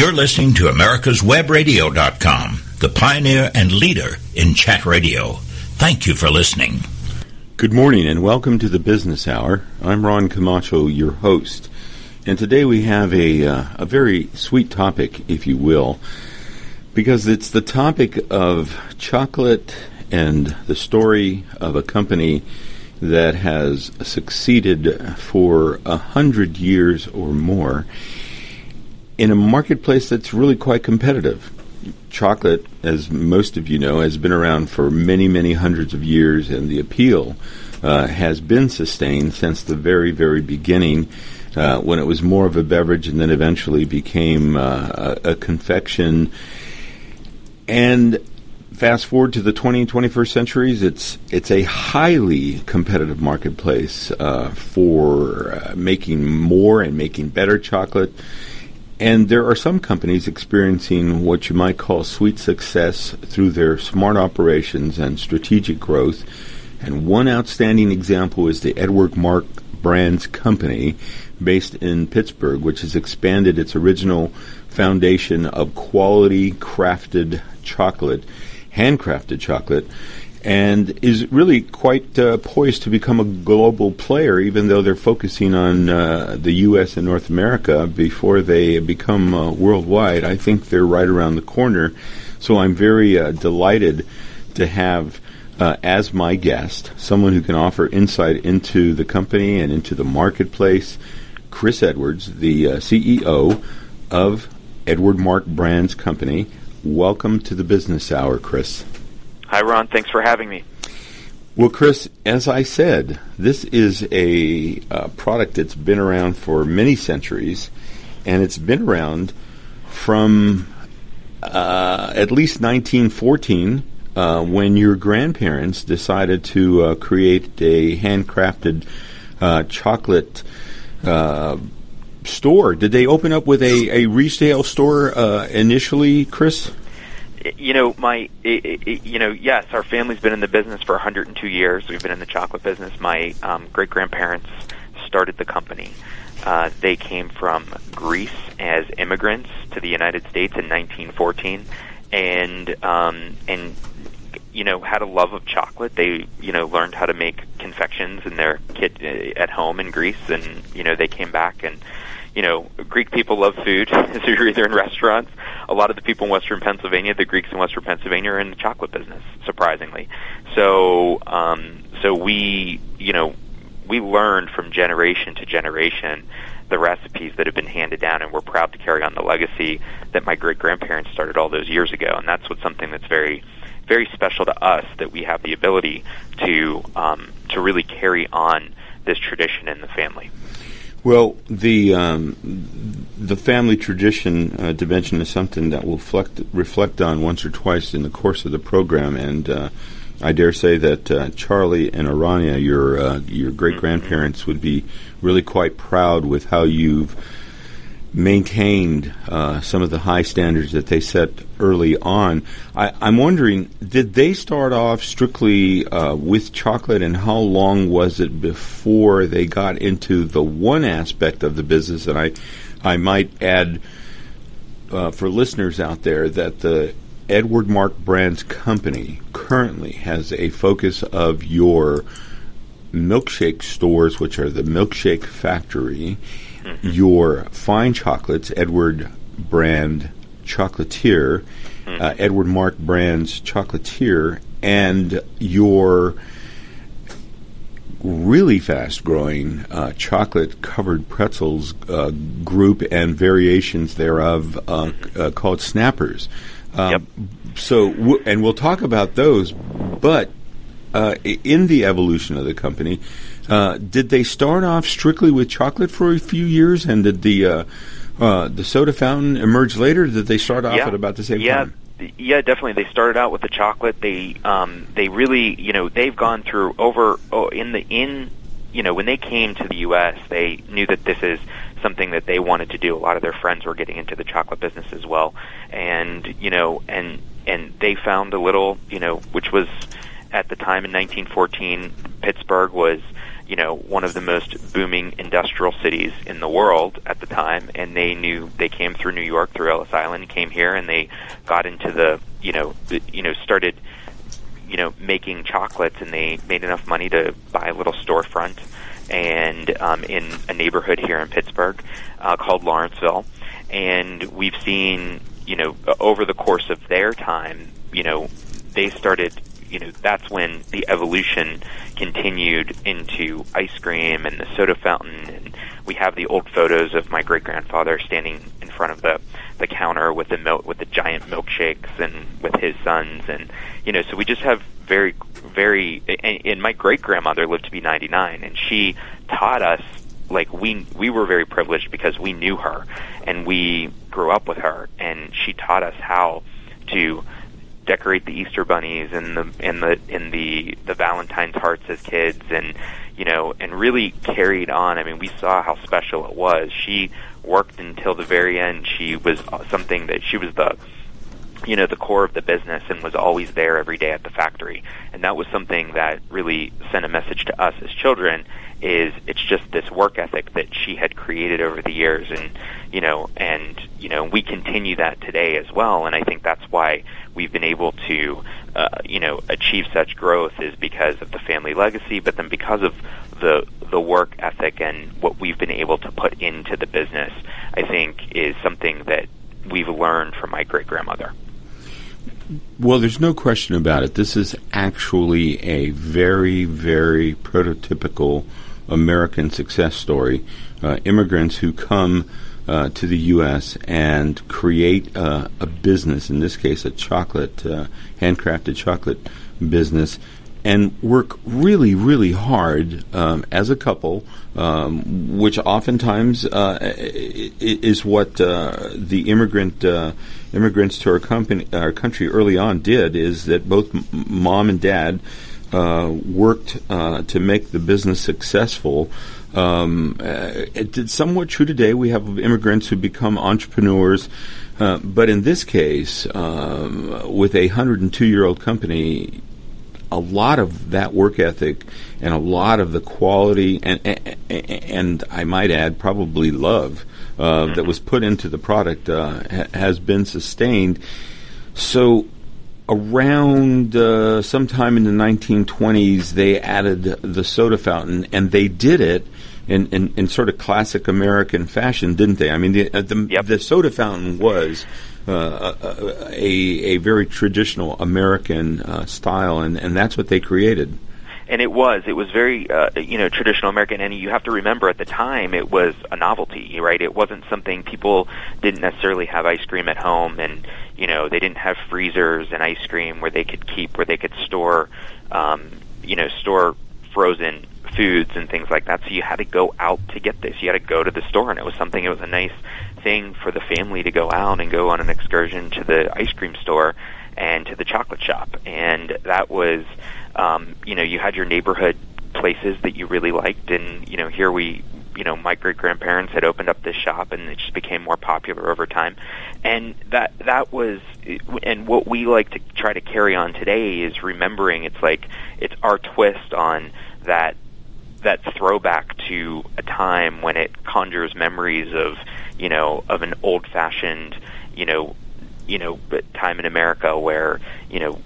You're listening to America'sWebRadio.com, the pioneer and leader in chat radio. Thank you for listening. Good morning and welcome to the Business Hour. I'm Ron Camacho, your host. And today we have a, uh, a very sweet topic, if you will, because it's the topic of chocolate and the story of a company that has succeeded for a hundred years or more in a marketplace that's really quite competitive. Chocolate, as most of you know, has been around for many, many hundreds of years, and the appeal uh, has been sustained since the very, very beginning. Uh, when it was more of a beverage and then eventually became uh, a, a, confection. And fast forward to the 20 and 21st centuries, it's it's a highly competitive marketplace uh, for uh, making more and making better chocolate. And there are some companies experiencing what you might call sweet success through their smart operations and strategic growth. And one outstanding example is the Edward Marc Brands Company, based in Pittsburgh, which has expanded its original foundation of quality crafted chocolate, handcrafted chocolate, and is really quite uh, poised to become a global player, even though they're focusing on uh, the U.S. and North America before they become uh, worldwide. I think they're right around the corner. So I'm very uh, delighted to have. Uh, as my guest, someone who can offer insight into the company and into the marketplace, Chris Edwards, the uh, CEO of Edward Marc Brands Company. Welcome to the Business Hour, Chris. Hi, Ron. Thanks for having me. Well, Chris, as I said, this is a uh, product that's been around for many centuries, and it's been around from uh, at least 1914 uh, when your grandparents decided to uh, create a handcrafted uh, chocolate uh, store. Did they open up with a, a resale store initially, Chris? You know, my, you know, yes, our family's been in the business for 102 years. We've been in the chocolate business. My um, great grandparents started the company. Uh, they came from Greece as immigrants to the United States in 1914, and um, and you know had a love of chocolate. They you know learned how to make confections in their kid uh, at home in Greece, and you know they came back and you know, Greek people love food, so you're either in restaurants. A lot of the people in Western Pennsylvania, the Greeks in Western Pennsylvania, are in the chocolate business, surprisingly. So, um, so we, you know, we learned from generation to generation the recipes that have been handed down, and we're proud to carry on the legacy that my great grandparents started all those years ago. And that's what something that's very, very special to us that we have the ability to um, to really carry on this tradition in the family. Well, the um, the family tradition uh, dimension is something that we'll reflect, reflect on once or twice in the course of the program, and uh, I dare say that uh, Charlie and Arania, your uh, your great grandparents, would be really quite proud with how you've maintained uh, some of the high standards that they set early on. I, am wondering, did they start off strictly uh, with chocolate, and how long was it before they got into the one aspect of the business? And I, I might add uh, for listeners out there that the Edward Marc Brands company currently has a focus of your milkshake stores, which are the Milkshake Factory mm-hmm. your fine chocolates, Edward brand chocolatier, mm-hmm. uh, Edward Marc Brands chocolatier, and your really fast growing uh, chocolate covered pretzels uh, group and variations thereof uh, mm-hmm. uh, called snappers. Um, yep. So, w- and we'll talk about those, but uh, in the evolution of the company, uh, did they start off strictly with chocolate for a few years, and did the uh, uh, the soda fountain emerge later? Did they start off yeah. at about the same yeah. time? Yeah, definitely. They started out with the chocolate. They um, they really, you know, they've gone through over oh, in the in, you know, when they came to the U.S., they knew that this is something that they wanted to do. A lot of their friends were getting into the chocolate business as well, and you know, and and they found a little, you know, which was at the time in 1914, Pittsburgh was you know, one of the most booming industrial cities in the world at the time, and they knew they came through New York through Ellis Island, came here, and they got into the, you know, the, you know, started, you know, making chocolates, and they made enough money to buy a little storefront, and um, in a neighborhood here in Pittsburgh uh, called Lawrenceville, and we've seen, you know, over the course of their time, you know, they started you know that's when the evolution continued into ice cream and the soda fountain. And we have the old photos of my great grandfather standing in front of the the counter with the milk with the giant milkshakes and with his sons. And you know so we just have very very and, and my great grandmother lived to be 99 and she taught us like we we were very privileged because we knew her and we grew up with her. And she taught us how to decorate the Easter bunnies and the and the in the the Valentine's hearts as kids and you know and really carried on. I mean, we saw how special it was. She worked until the very end. She was something that she was the you know the core of the business and was always there every day at the factory. And that was something that really sent a message to us as children is it's just this work ethic that she had created over the years. And you know and you know we continue that today as well. And I think that's why we've been able to uh, you know achieve such growth is because of the family legacy but then because of the the work ethic and what we've been able to put into the business I think is something that we've learned from my great grandmother. Well, there's no question about it. This is actually a very, very prototypical American success story. Uh, immigrants who come uh, to the U.S. and create uh, a business, in this case, a chocolate, uh, handcrafted chocolate business, and work really, really hard um, as a couple, um, which oftentimes uh, is what uh, the immigrant immigrants to our company, our country early on did. Is that both m- mom and dad uh, worked uh, to make the business successful. Um, uh, it's somewhat true today. We have immigrants who become entrepreneurs, uh, but in this case, um, with a 102 year old company, a lot of that work ethic and a lot of the quality and and, and I might add probably love uh, that was put into the product uh, ha- has been sustained. So around uh, sometime in the 1920s, they added the soda fountain, and they did it in, in, in sort of classic American fashion, didn't they? I mean, the uh, the, yep. the, soda fountain was uh, a, a, a very traditional American uh, style, and, and that's what they created and it was it was very uh, you know traditional American. And you have to remember at the time it was a novelty, right? It wasn't something people didn't necessarily have ice cream at home, and you know they didn't have freezers and ice cream where they could keep where they could store um, you know store frozen foods and things like that. So you had to go out to get this. You had to go to the store, and it was something. It was a nice thing for the family to go out and go on an excursion to the ice cream store and to the chocolate shop, and that was um, you know, you had your neighborhood places that you really liked, and you know, here we, you know, my great grandparents had opened up this shop, and it just became more popular over time, and that that was, and what we like to try to carry on today is remembering it's like it's our twist on that that throwback to a time when it conjures memories of you know of an old fashioned you know you know time in America where you know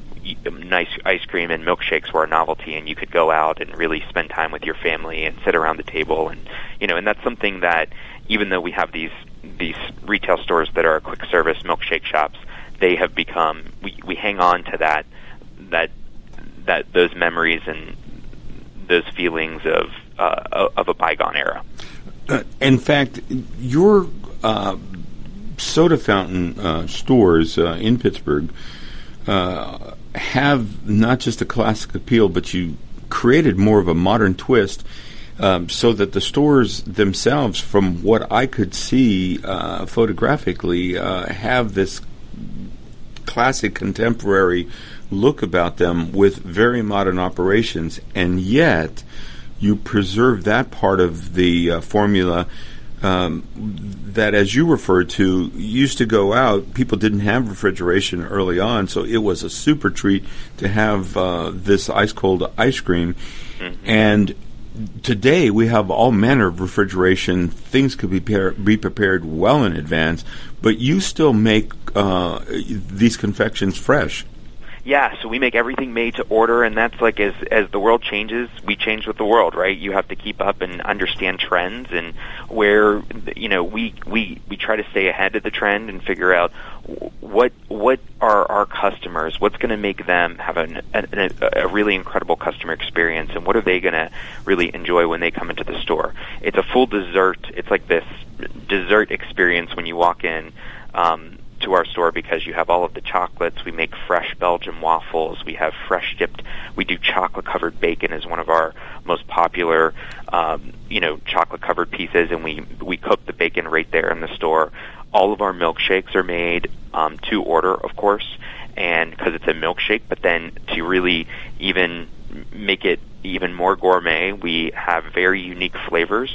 nice ice cream and milkshakes were a novelty, and you could go out and really spend time with your family and sit around the table, and you know, and that's something that even though we have these these retail stores that are quick service milkshake shops, they have become we we hang on to that that that those memories and those feelings of uh, of a bygone era. Uh, in fact, your uh, soda fountain uh, stores uh, in Pittsburgh uh, have not just a classic appeal, but you created more of a modern twist. Um, so that the stores themselves, from what I could see uh, photographically, uh, have this classic contemporary look about them with very modern operations, and yet you preserve that part of the uh, formula um, that, as you referred to, used to go out. People didn't have refrigeration early on, so it was a super treat to have uh, this ice cold ice cream. Mm-hmm. And today we have all manner of refrigeration. Things could be par- be prepared well in advance, but you still make uh, these confections fresh. Yeah, so we make everything made to order, and that's like as as the world changes, we change with the world, right? You have to keep up and understand trends, and where you know we we we try to stay ahead of the trend and figure out what what are our customers, what's going to make them have an, a, a really incredible customer experience, and what are they going to really enjoy when they come into the store. It's a full dessert. It's like this dessert experience when you walk in. Um, to our store because you have all of the chocolates. We make fresh Belgian waffles. We have fresh dipped. We do chocolate covered bacon as one of our most popular, um, you know, chocolate covered pieces, and we we cook the bacon right there in the store. All of our milkshakes are made um, to order, of course, and because it's a milkshake. But then to really even make it even more gourmet, we have very unique flavors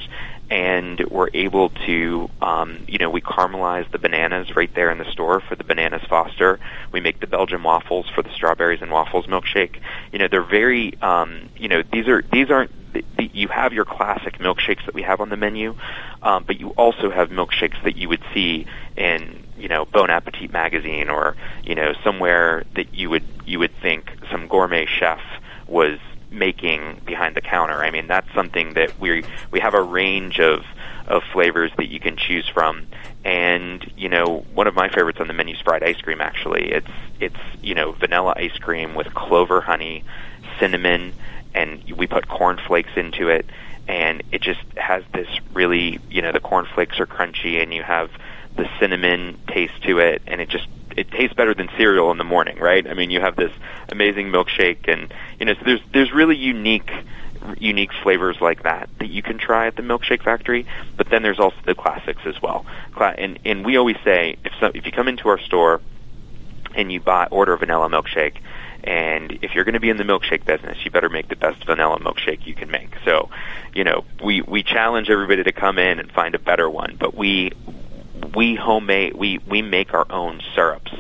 and we're able to, um, you know, we caramelize the bananas right there in the store for the bananas Foster. We make the Belgian waffles for the strawberries and waffles milkshake. You know, they're very, um, you know, these are these aren't. You have your classic milkshakes that we have on the menu, um, but you also have milkshakes that you would see in, you know, Bon Appetit magazine or, you know, somewhere that you would you would think some gourmet chef was making behind the counter. I mean, that's something that we we have a range of of flavors that you can choose from. And you know, one of my favorites on the menu is fried ice cream. Actually, it's it's you know vanilla ice cream with clover honey, cinnamon, and we put corn flakes into it, and it just has this really you know the corn flakes are crunchy, and you have the cinnamon taste to it, and it just it tastes better than cereal in the morning, right? I mean, you have this amazing milkshake, and you know, so there's there's really unique unique flavors like that that you can try at the Milkshake Factory. But then there's also the classics as well. And and we always say if so, if you come into our store and you buy order a vanilla milkshake, and if you're going to be in the milkshake business, you better make the best vanilla milkshake you can make. So, you know, we we challenge everybody to come in and find a better one, but we we homemade we we make our own syrups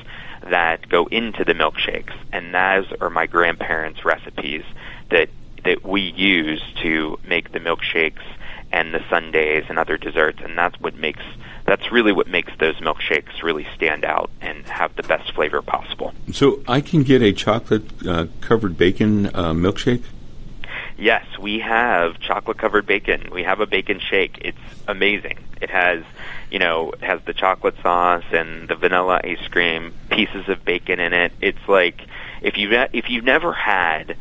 that go into the milkshakes, and those are my grandparents' recipes that that we use to make the milkshakes and the sundaes and other desserts, and that's what makes that's really what makes those milkshakes really stand out and have the best flavor possible. So I can get a chocolate uh, covered bacon uh, milkshake. Yes, we have chocolate covered bacon. We have a bacon shake. It's amazing. It has, you know, it has the chocolate sauce and the vanilla ice cream, pieces of bacon in it. It's like if you if you've never had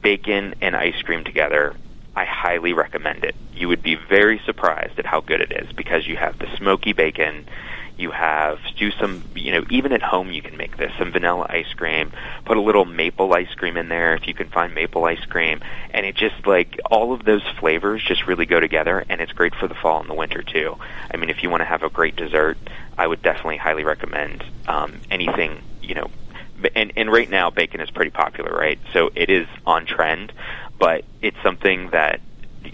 bacon and ice cream together, I highly recommend it. You would be very surprised at how good it is because you have the smoky bacon you have do some, you know, even at home you can make this some vanilla ice cream. Put a little maple ice cream in there if you can find maple ice cream, and it just like all of those flavors just really go together, and it's great for the fall and the winter too. I mean, if you want to have a great dessert, I would definitely highly recommend um, anything, you know. And, and right now, bacon is pretty popular, right? So it is on trend, but it's something that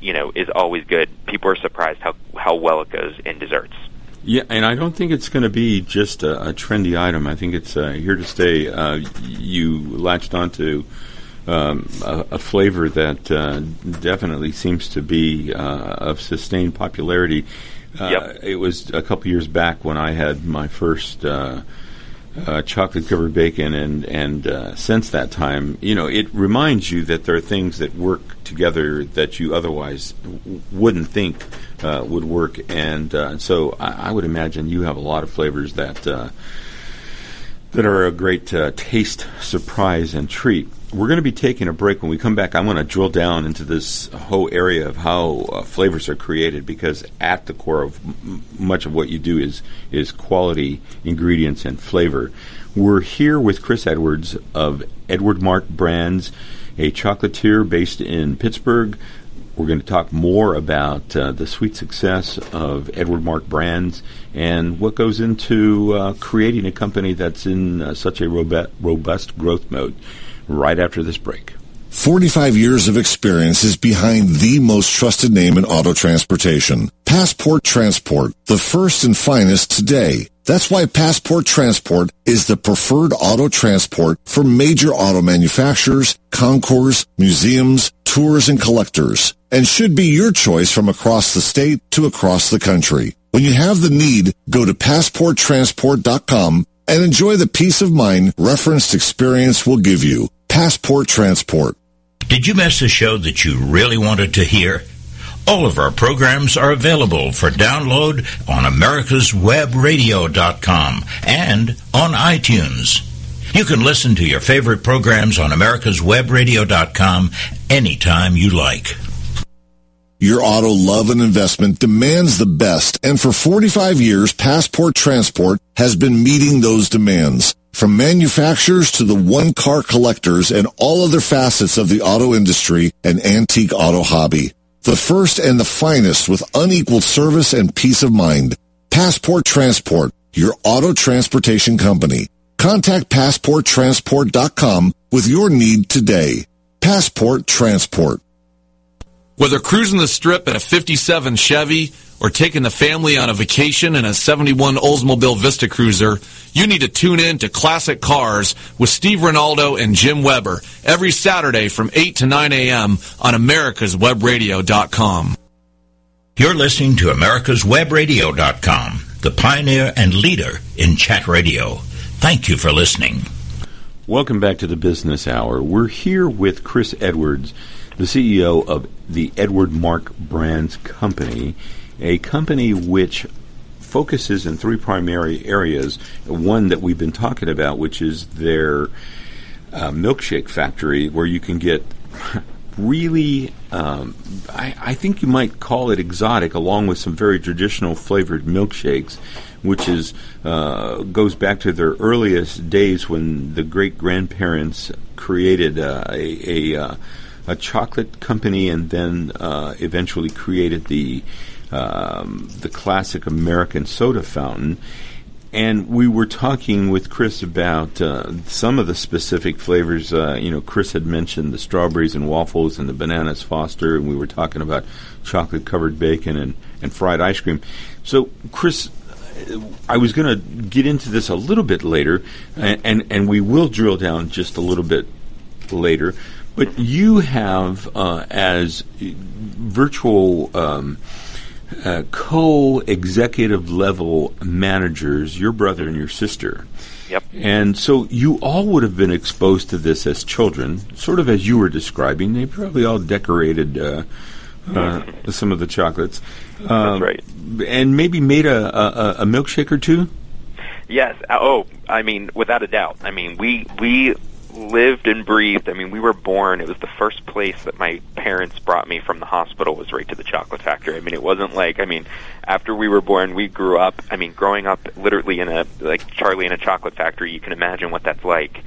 you know is always good. People are surprised how how well it goes in desserts. Yeah, and I don't think it's going to be just a, a, trendy item. I think it's uh, here to stay. Uh, you latched onto um, a, a, flavor that uh, definitely seems to be uh, of sustained popularity. Uh, yep. It was a couple years back when I had my first uh, uh, chocolate covered bacon, and and uh, since that time, you know, it reminds you that there are things that work together that you otherwise w- wouldn't think uh, would work, and uh, so I, I, would imagine you have a lot of flavors that uh, that are a great uh, taste surprise and treat we're going to be taking a break. When we come back, I'm going to drill down into this whole area of how uh, flavors are created because at the core of m- much of what you do is is quality ingredients and flavor. We're here with Chris Edwards of Edward Marc Brands, a chocolatier based in Pittsburgh. We're going to talk more about uh, the sweet success of Edward Marc Brands and what goes into uh, creating a company that's in uh, such a robust growth mode right after this break. 45 years of experience is behind the most trusted name in auto transportation. Passport Transport, the first and finest today. That's why Passport Transport is the preferred auto transport for major auto manufacturers, concours, museums, tours and collectors and should be your choice from across the state to across the country. When you have the need, go to passporttransport.com and enjoy the peace of mind referenced experience will give you. Passport Transport. Did you miss a show that you really wanted to hear? All of our programs are available for download on americaswebradio.com and on iTunes. You can listen to your favorite programs on americaswebradio.com anytime you like. Your auto love and investment demands the best, and for 45 years, Passport Transport has been meeting those demands. From manufacturers to the one-car collectors and all other facets of the auto industry and antique auto hobby. The first and the finest with unequaled service and peace of mind. Passport Transport, your auto transportation company. Contact PassportTransport.com with your need today. Passport Transport. Whether cruising the strip in a 57 Chevy or taking the family on a vacation in a 71 Oldsmobile Vista Cruiser, you need to tune in to Classic Cars with Steve Ronaldo and Jim Weber every Saturday from 8 to 9 a.m. on americaswebradio.com. You're listening to americaswebradio.com, the pioneer and leader in chat radio. Thank you for listening. Welcome back to the Business Hour. We're here with Chris Edwards, the CEO of the Edward Marc Brands Company, a company which focuses in three primary areas. One that we've been talking about, which is their uh, milkshake factory, where you can get really, um, I, I, think you might call it exotic, along with some very traditional flavored milkshakes, which is uh, goes back to their earliest days when the great grandparents created uh, a, a, uh, a chocolate company and then uh, eventually created the um, the classic American soda fountain. And we were talking with Chris about uh, some of the specific flavors. Uh, you know, Chris had mentioned the strawberries and waffles and the bananas Foster, and we were talking about chocolate covered bacon and, and fried ice cream. So, Chris, I was going to get into this a little bit later, and, and, and we will drill down just a little bit later. But you have, uh, as virtual um, uh, co-executive level managers, your brother and your sister. Yep. And so you all would have been exposed to this as children, sort of as you were describing. They probably all decorated uh, uh, some of the chocolates. Um, That's right. And maybe made a, a, a milkshake or two. Yes. Oh, I mean, without a doubt. I mean, we we lived and breathed. I mean, we were born. It was the first place that my parents brought me from the hospital was right to the chocolate factory. I mean, it wasn't like I mean, after we were born, we grew up. I mean, growing up literally in a like Charlie in a chocolate factory. You can imagine what that's like.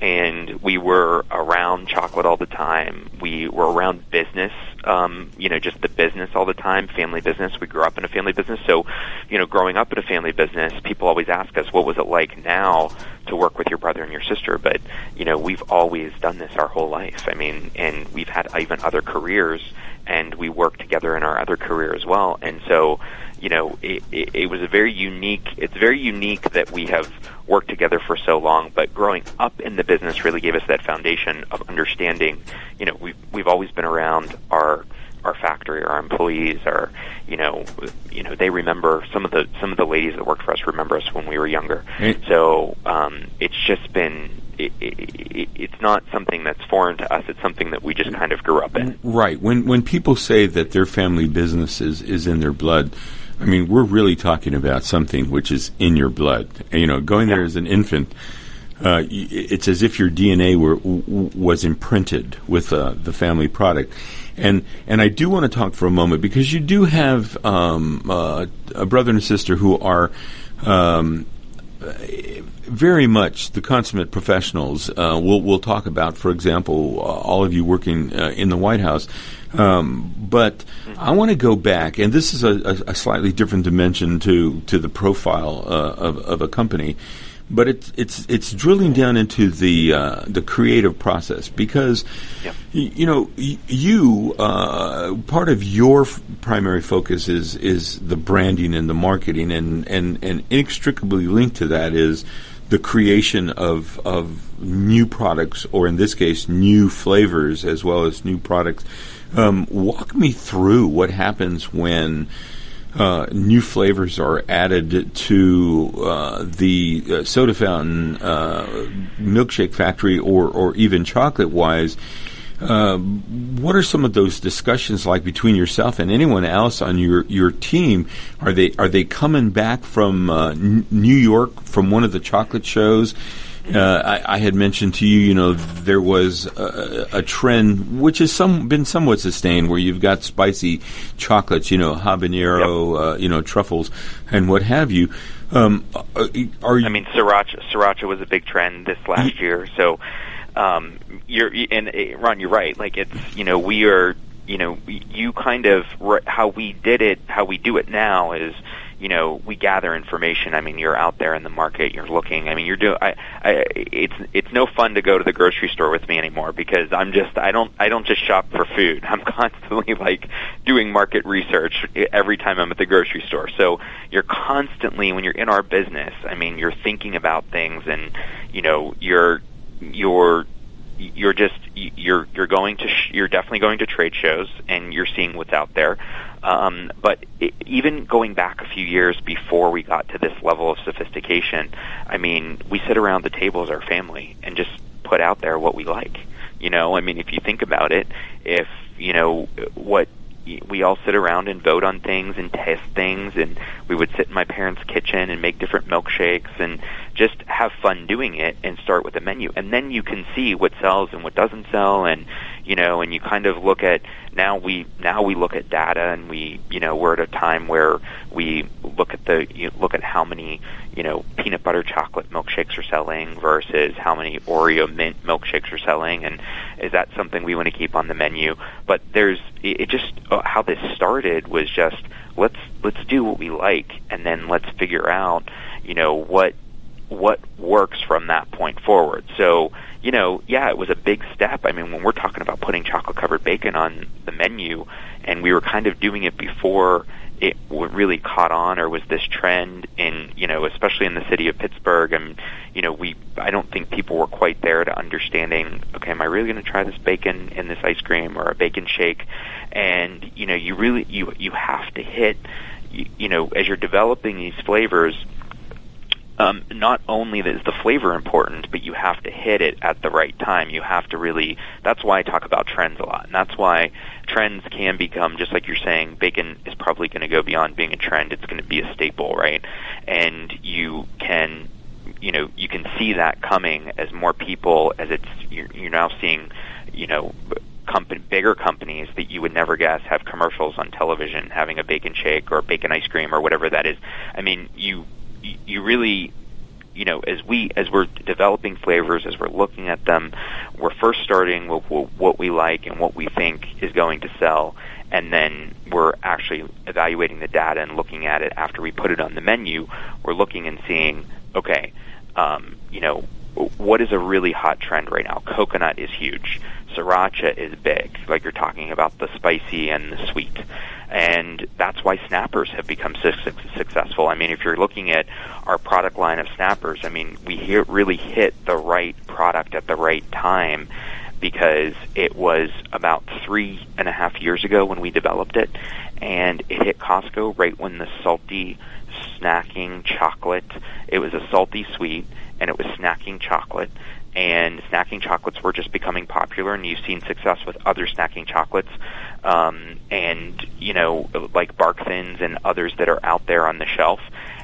And we were around chocolate all the time. We were around business, um, you know, just the business all the time, family business. We grew up in a family business. So, you know, growing up in a family business, people always ask us, what was it like now to work with your brother and your sister, but you know we've always done this our whole life. I mean, and we've had even other careers, and we work together in our other career as well. And so, you know, it, it, it was a very unique. It's very unique that we have worked together for so long. But growing up in the business really gave us that foundation of understanding. You know, we've we've always been around our our factory, or our employees, our you know, you know, they remember some of the some of the ladies that worked for us remember us when we were younger. So um, it's just been. It, it, it's not something that's foreign to us. It's something that we just kind of grew up in. Right. When when people say that their family business is, is in their blood, I mean we're really talking about something which is in your blood. You know, going there as an infant. Uh, it's as if your DNA were, was imprinted with uh, the family product. And and I do want to talk for a moment because you do have um, uh, a brother and a sister who are um, very much the consummate professionals. Uh, we'll we'll talk about, for example, uh, all of you working uh, in the White House. Um, but I want to go back, and this is a, a, slightly different dimension to to the profile uh, of, of a company but it's it's it's drilling down into the uh, the creative process because y- you know y- you uh, part of your f- primary focus is is the branding and the marketing and and and inextricably linked to that is the creation of of new products, or in this case, new flavors as well as new products. Um, walk me through what happens when uh, new flavors are added to uh, the uh, soda fountain, uh, milkshake factory, or or even chocolate wise. Uh, what are some of those discussions like between yourself and anyone else on your, your team? Are they are they coming back from uh, N- New York from one of the chocolate shows? Uh, I, I, had mentioned to you, you know, there was a, a, trend which has some been somewhat sustained, where you've got spicy chocolates, you know, habanero, yep. uh, you know, truffles, and what have you. Um, uh, are you? I mean, sriracha. Sriracha was a big trend this last year. So, um, you're and uh, Ron, you're right. Like it's you know we are you know you kind of how we did it, how we do it now is you know we gather information. I mean you're out there in the market you're looking. I mean you're doing I, I it's it's no fun to go to the grocery store with me anymore because i'm just i don't i don't just shop for food. I'm constantly like doing market research every time i'm at the grocery store. So you're constantly when you're in our business i mean you're thinking about things and you know you're you're you're just you're you're going to sh- you're definitely going to trade shows and you're seeing what's out there. Um, but it, even going back a few years before we got to this level of sophistication, I mean, we sit around the table as our family and just put out there what we like. You know, I mean, if you think about it, if you know what we all sit around and vote on things and test things and we would sit in my parents' kitchen and make different milkshakes and just have fun doing it and start with a menu. And then you can see what sells and what doesn't sell and you know and you kind of look at now we now we look at data and we you know we're at a time where we look at the you look at how many you know peanut butter chocolate milkshakes are selling versus how many Oreo mint milkshakes are selling and is that something we want to keep on the menu but there's it just uh, how this started was just let's let's do what we like and then let's figure out you know what what works from that point forward so you know, yeah, it was a big step. I mean, when we're talking about putting chocolate covered bacon on the menu, and we were kind of doing it before it really caught on or was this trend in you know especially in the city of Pittsburgh? And you know we I don't think people were quite there to understanding okay am I really going to try this bacon in this ice cream or a bacon shake? And you know you really you you have to hit you, you know as you're developing these flavors um, not only is the flavor important, but you have to hit it at the right time. You have to really. That's why I talk about trends a lot, and that's why trends can become just like you're saying. Bacon is probably going to go beyond being a trend. It's going to be a staple, right? And you can, you know, you can see that coming as more people as it's you're, you're now seeing, you know, company, bigger companies that you would never guess have commercials on television having a bacon shake or bacon ice cream or whatever that is. I mean, you you really you know as we as we're developing flavors as we're looking at them we're first starting with what we like and what we think is going to sell. And then we're actually evaluating the data and looking at it after we put it on the menu. We're looking and seeing okay um, you know what is a really hot trend right now? Coconut is huge sriracha is big like you're talking about the spicy and the sweet and that's why snappers have become su- successful. I mean, if you're looking at our product line of snappers, I mean, we really hit the right product at the right time because it was about three and a half years ago when we developed it, and it hit Costco right when the salty snacking chocolate. It was a salty sweet, and it was snacking chocolate and snacking chocolates were just becoming popular, and you've seen success with other snacking chocolates, um, and you know like Bark Thins and others that are out there on the shelf.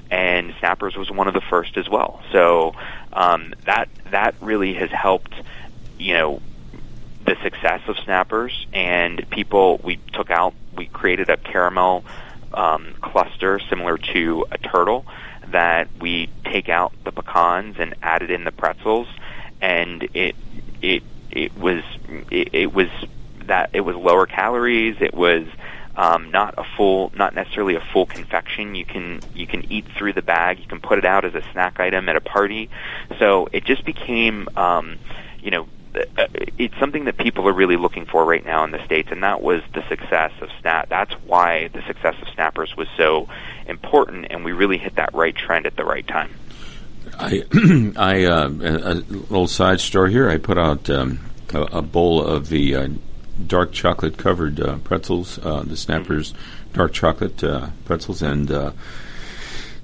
And Snappers was one of the first as well. So um, that that really has helped, you know, the success of Snappers. And people, we took out, we created a caramel um, cluster similar to a turtle that we take out the pecans and added in the pretzels and it it it was it, it was that it was lower calories. It was um, not a full, not necessarily a full confection. You can you can eat through the bag. You can put it out as a snack item at a party. So it just became, um, you know, uh, it's something that people are really looking for right now in the states, and that was the success of Snap. That's why the success of Snappers was so important, and we really hit that right trend at the right time. I, I uh, a, a little side story here. I put out um, a, a, bowl of the uh, dark chocolate covered uh, pretzels, uh, the Snappers dark chocolate uh, pretzels, and uh,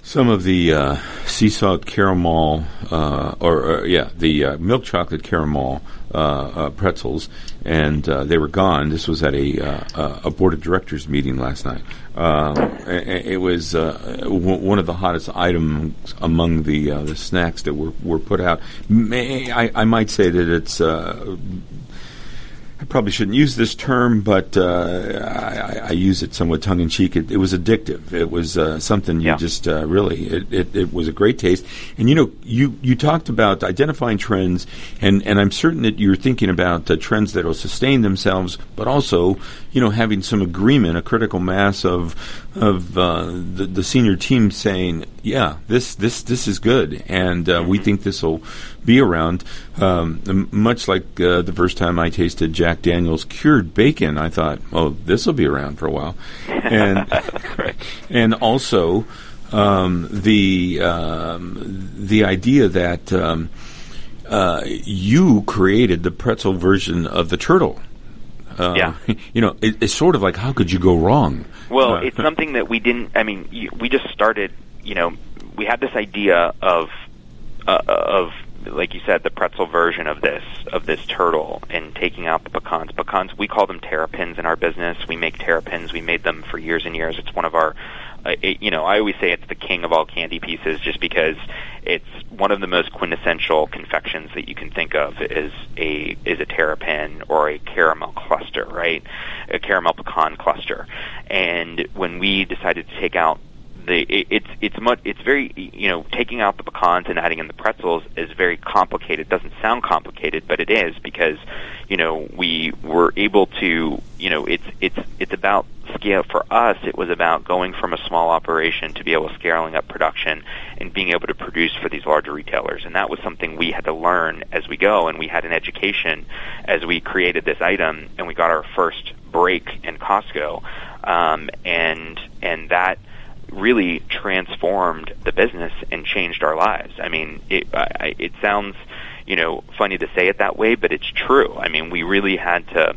some of the sea salt caramel, or, yeah, the milk chocolate caramel pretzels, and they were gone. This was at a a board of directors meeting last night. Um, it, was uh, w- one of the hottest items among the uh, the snacks that were were put out. May, I, I might say that it's uh, I probably shouldn't use this term, but uh, I, I, use it somewhat tongue in cheek. It, it, was addictive. It was uh, something you yeah. just uh, really. It, it, it, was a great taste. And you know, you you talked about identifying trends, and, and I'm certain that you're thinking about trends that will sustain themselves, but also you know having some agreement, a critical mass of of uh, the, the senior team saying, "Yeah, this this this is good, and uh, we mm-hmm. think this will be around." Um, much like uh, the first time I tasted Jack Daniel's cured bacon, I thought, "Oh, this will be around for a while," and and also um, the um, the idea that um, uh, you created the pretzel version of the turtle. Uh, yeah. You know, it, it's sort of like how could you go wrong? Well, uh, it's something that we didn't. I mean, we just started. You know, we had this idea of uh, of like you said, the pretzel version of this of this turtle and taking out the pecans. Pecans, we call them terrapins in our business. We make terrapins. We made them for years and years. It's one of our uh, it, you know, I always say it's the king of all candy pieces just because it's one of the most quintessential confections that you can think of is a is a terrapin or a caramel cluster, right? A caramel pecan cluster. And when we decided to take out the it, it's it's much it's very you know taking out the pecans and adding in the pretzels is very complicated. It doesn't sound complicated, but it is because you know we were able to you know it's it's it's about scale for us. It was about going from a small operation to be able to scaling up production and being able to produce for these larger retailers, and that was something we had to learn as we go, and we had an education as we created this item, and we got our first break in Costco, um, and and that really transformed the business and changed our lives. I mean, it, I, it sounds, you know, funny to say it that way, but it's true. I mean, we really had to,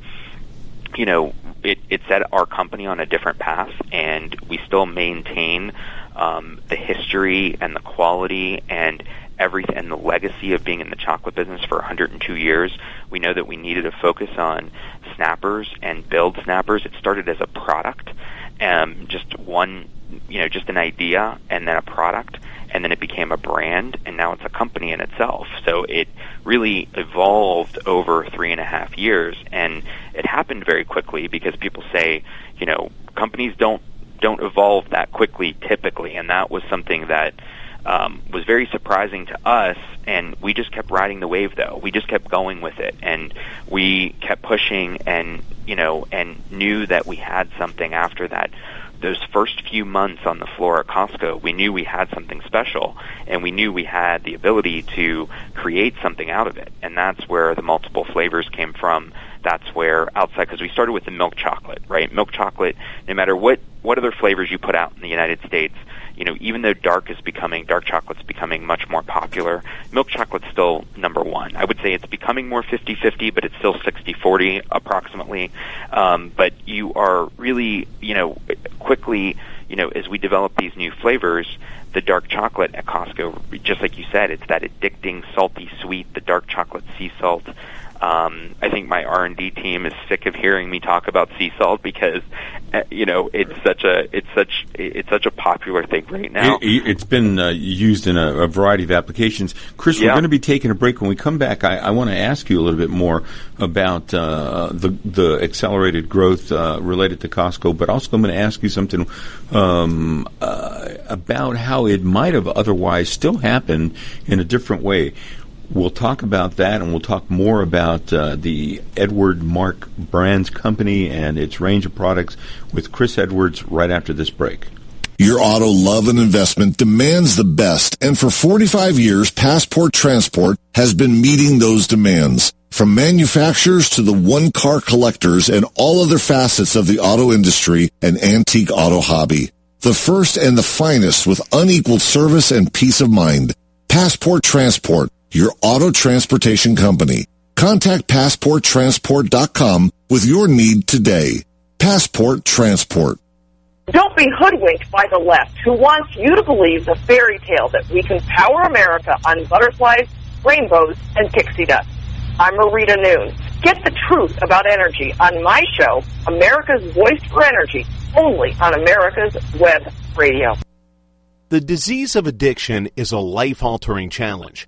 you know, it, it set our company on a different path, and we still maintain um, the history and the quality and everything and the legacy of being in the chocolate business for 102 years. We know that we needed to focus on snappers and build snappers. It started as a product, um, just one you know just an idea and then a product and then it became a brand and now it's a company in itself so it really evolved over three and a half years and it happened very quickly because people say you know companies don't don't evolve that quickly typically and that was something that um, was very surprising to us, and we just kept riding the wave. Though we just kept going with it, and we kept pushing, and you know, and knew that we had something after that those first few months on the floor at Costco, we knew we had something special, and we knew we had the ability to create something out of it. And that's where the multiple flavors came from. That's where outside, because we started with the milk chocolate, right? Milk chocolate, no matter what what other flavors you put out in the United States, you know, even though dark is becoming dark chocolate's becoming much more popular, milk chocolate's still number one. I would say it's becoming more 50-50, but it's still 60-40 approximately. Um, but you are really, you know, quickly, you know, as we develop these new flavors, the dark chocolate at Costco, just like you said, it's that addicting, salty, sweet, the dark chocolate sea salt. Um, I think my R and D team is sick of hearing me talk about sea salt because, uh, you know, it's such a it's such it's such a popular thing right now. It, has been uh, used in a, a, variety of applications. Chris, yeah. we're going to be taking a break. When we come back, I, I want to ask you a little bit more about uh, the the accelerated growth uh, related to Costco, but also I'm going to ask you something um, uh, about how it might have otherwise still happened in a different way. We'll talk about that, and we'll talk more about uh, the Edward Marc Brands Company and its range of products with Chris Edwards right after this break. Your auto love and investment demands the best, and for 45 years, Passport Transport has been meeting those demands. From manufacturers to the one-car collectors and all other facets of the auto industry and antique auto hobby. The first and the finest with unequaled service and peace of mind. Passport Transport, your auto transportation company. Contact PassportTransport.com with your need today. Passport Transport. Don't be hoodwinked by the left who wants you to believe the fairy tale that we can power America on butterflies, rainbows, and pixie dust. I'm Marita Noon. Get the truth about energy on my show, America's Voice for Energy, only on America's Web Radio. The disease of addiction is a life altering challenge,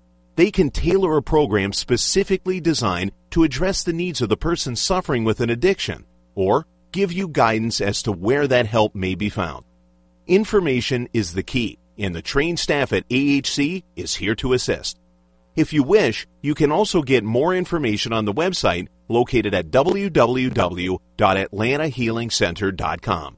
They can tailor a program specifically designed to address the needs of the person suffering with an addiction or give you guidance as to where that help may be found. Information is the key, and the trained staff at AHC is here to assist. If you wish, you can also get more information on the website located at www.atlantahealingcenter.com.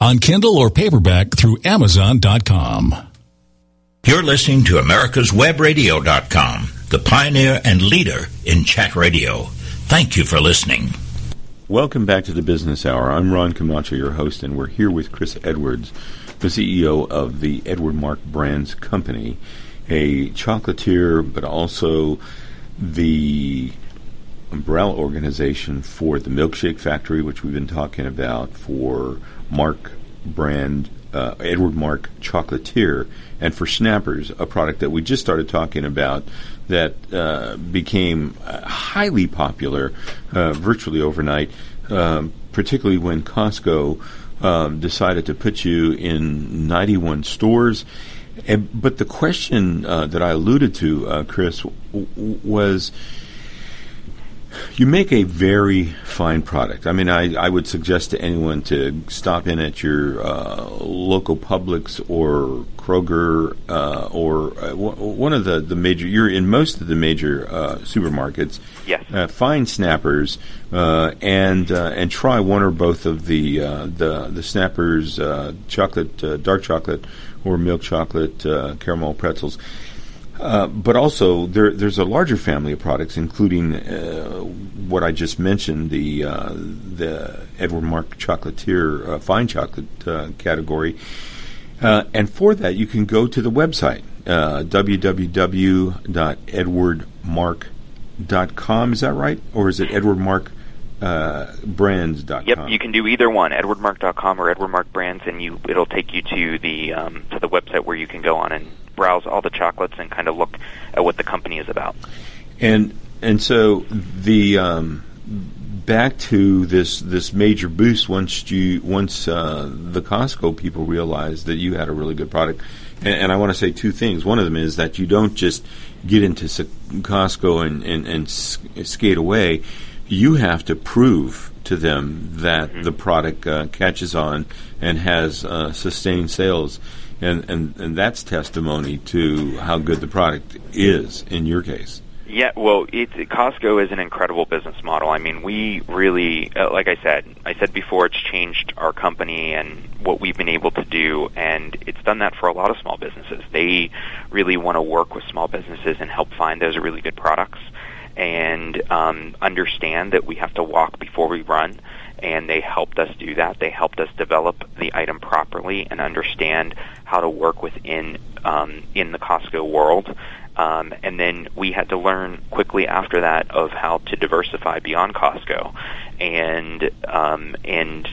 on Kindle or paperback through Amazon.com. You're listening to America's America'sWebRadio.com, the pioneer and leader in chat radio. Thank you for listening. Welcome back to the Business Hour. I'm Ron Camacho, your host, and we're here with Chris Edwards, the CEO of the Edward Marc Brands Company, a chocolatier, but also the umbrella organization for the Milkshake Factory, which we've been talking about for Marc brand, uh, Edward Marc Chocolatier, and for Snappers, a product that we just started talking about that uh, became uh, highly popular uh, virtually overnight, um, particularly when Costco um, decided to put you in 91 stores. And, but the question uh, that I alluded to, uh, Chris, w- was you make a very fine product. I mean, I, I would suggest to anyone to stop in at your uh, local Publix or Kroger uh, or uh, w- one of the, the major. You're in most of the major uh, supermarkets. Yes. Uh, find Snappers uh, and and try one or both of the the the Snappers chocolate, dark chocolate, or milk chocolate caramel pretzels uh, but also, there, there's a larger family of products, including uh, what I just mentioned, the uh, the Edward Marc Chocolatier uh, fine chocolate uh, category. and for that, you can go to the website www.edwardmarc.com. Is that right, or is it Edward Marc? Uh, brands.com. Yep, you can do either one, edwardmarc.com or edwardmarcbrands, and you it'll take you to the um, to the website where you can go on and browse all the chocolates and kind of look at what the company is about. And and so the um, back to this this major boost once you once uh, the Costco people realized that you had a really good product. And, and I want to say two things. One of them is that you don't just get into Costco and, and, and skate away you have to prove to them that mm-hmm. the product uh, catches on and has uh, sustained sales. And, and, and that's testimony to how good the product is in your case. Yeah, well, it, Costco is an incredible business model. I mean, we really, uh, like I said, I said before, it's changed our company and what we've been able to do, and it's done that for a lot of small businesses. They really want to work with small businesses and help find those really good products and um, understand that we have to walk before we run. And they helped us do that. They helped us develop the item properly and understand how to work within um, in the Costco world. Um, and then we had to learn quickly after that of how to diversify beyond Costco, and um, and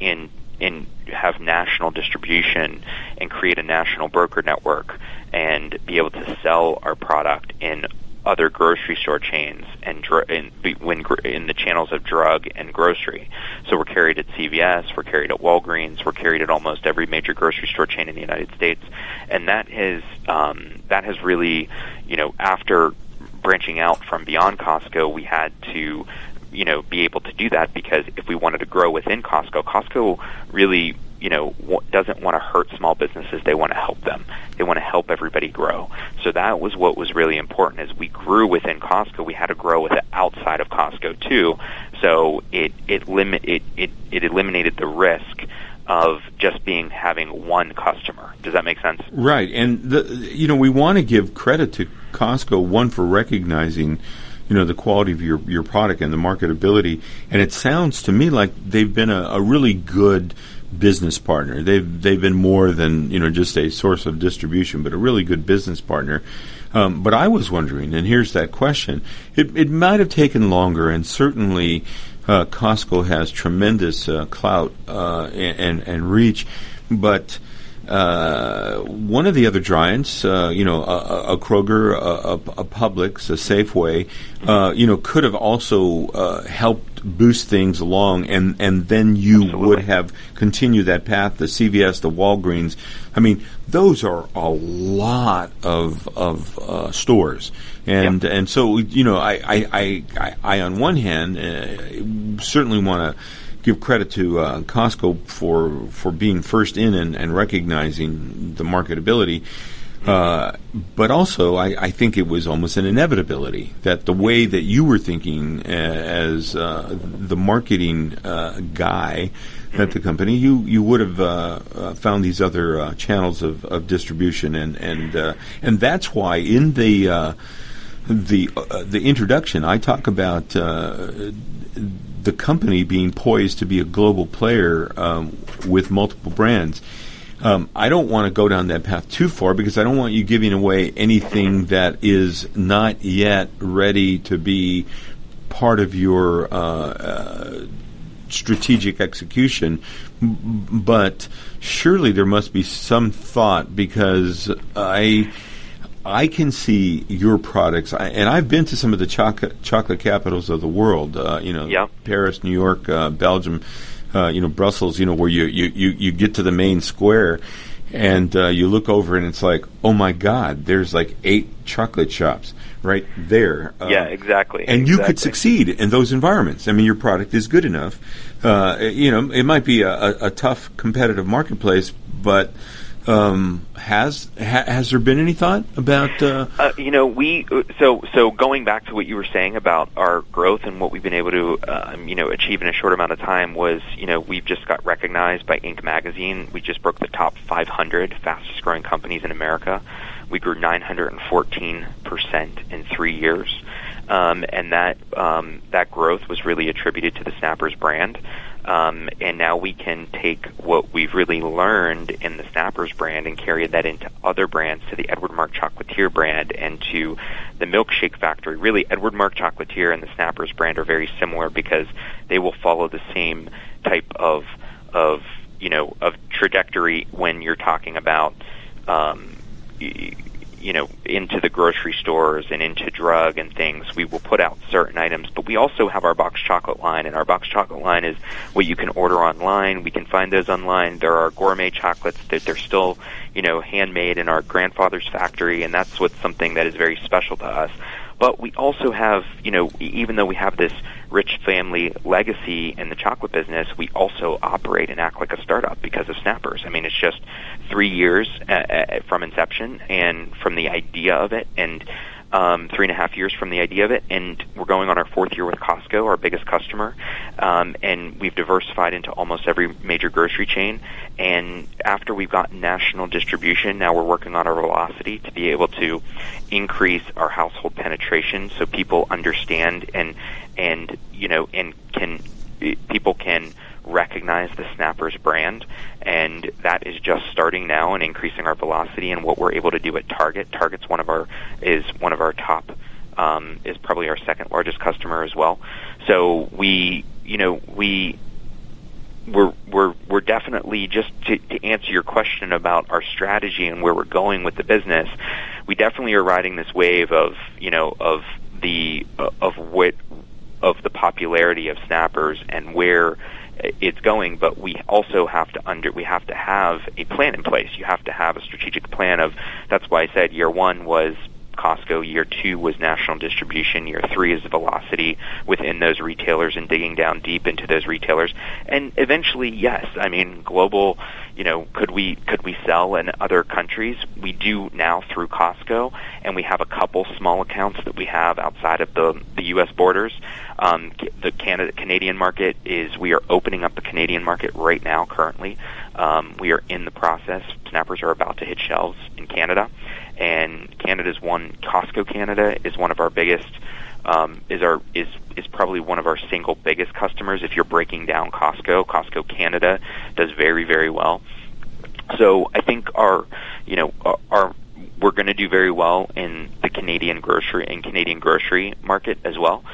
and and have national distribution and create a national broker network and be able to sell our product in other grocery store chains and dr- in, when in the channels of drug and grocery. So we're carried at CVS, we're carried at Walgreens, we're carried at almost every major grocery store chain in the United States, and that has um, that has really, you know, after branching out from beyond Costco, we had to you know be able to do that because if we wanted to grow within Costco, Costco really you know doesn't want to hurt small businesses. They want to help them. They want to help everybody grow. So that was what was really important. As we grew within Costco, we had to grow with it outside of Costco too. So it it limit it it, it eliminated the risk of just being having one customer. Does that make sense? Right. And the, you know, we want to give credit to Costco one for recognizing you know the quality of your your product and the marketability. And it sounds to me like they've been a, a really good business partner. They've they've been more than you know just a source of distribution, but a really good business partner. Um, but I was wondering, and here's that question: It, it might have taken longer, and certainly uh, Costco has tremendous uh, clout uh, and, and reach, but uh, one of the other giants, uh, you know, a, a Kroger, a, a, Publix, a Safeway, uh, you know, could have also uh, helped boost things along, and and then you Absolutely. would have continued that path. The CVS, the Walgreens, I mean, those are a lot of of uh, stores, and yep. and so you know, I I, I, I, I on one hand uh, certainly want to give credit to uh, Costco for for being first in and, and recognizing the marketability. Uh, but also, I, I, think it was almost an inevitability that the way that you were thinking as uh, the marketing uh, guy at the company, you, you would have uh, uh, found these other uh, channels of, of, distribution, and and and that's why in the the the introduction I talk about the company being poised to be a global player um, with multiple brands. Um, I don't want to go down that path too far because I don't want you giving away anything that is not yet ready to be part of your uh, uh, strategic execution. But surely there must be some thought because I I can see your products, I, and I've been to some of the chocolate chocolate capitals of the world. Uh, you know. Paris, New York, uh, Belgium, uh, you know, Brussels. You know, where you, you, you, you get to the main square, and uh, you look over, and it's like, oh my God, there's like eight chocolate shops right there. yeah, exactly. And exactly. you could succeed in those environments. I mean, your product is good enough. Uh, you know, it might be a, a, a tough competitive marketplace, but um, has ha, has there been any thought about? Uh, uh, you know, we so so going back to what you were saying about our growth and what we've been able to um, you know achieve in a short amount of time was you know we've just got recognized by Inc. magazine. We just broke the top 500 fastest growing companies in America. We grew 914 percent in three years, um, and that um, that growth was really attributed to the Snappers brand. Um, and now we can take what we've really learned in the Snappers brand and carry that into other brands, to the Edward Marc Chocolatier brand and to the Milkshake Factory. Really, Edward Marc Chocolatier and the Snappers brand are very similar because they will follow the same type of of you know of trajectory when you're talking about um, you know into the grocery stores and into drug and things we will put out certain items. But we also have our box chocolate line and our box chocolate line is what you can order online. We can find those online. There are gourmet chocolates that they're still you know handmade in our grandfather's factory and that's what's something that is very special to us but we also have, you know, even though we have this rich family legacy in the chocolate business, we also operate and act like a startup because of Snappers. I mean, it's just three years uh, uh, from inception and from the idea of it, and um, three and a half years from the idea of it, and we're going on our fourth year with Costco, our biggest customer, um, and we've diversified into almost every major grocery chain. And after we've gotten national distribution, now we're working on our velocity to be able to increase our household penetration, so people understand and and you know and can people can recognize the Snappers brand, and that is just starting now and increasing our velocity and what we're able to do at Target. Target's one of our is one of our top um, is probably our second largest customer as well. So we you know we we're we're we're definitely just to, to answer your question about our strategy and where we're going with the business. We definitely are riding this wave of you know of the of what of the popularity of snappers and where it's going, but we also have to under we have to have a plan in place. You have to have a strategic plan of that's why I said year one was Costco. Year two was national distribution. Year three is the velocity within those retailers and digging down deep into those retailers. And eventually, yes, I mean global. You know, could we could we sell in other countries? We do now through Costco, and we have a couple small accounts that we have outside of the the U.S. borders. Um, the Canada Canadian market is we are opening up the Canadian market right now. Currently, um, we are in the process. Snappers are about to hit shelves in Canada and Canada's one Costco Canada is one of our biggest um, is our is is probably one of our single biggest customers. If you're breaking down Costco, Costco Canada does very very well. So I think our you know our, our we're going to do very well in the Canadian grocery and Canadian grocery market as well.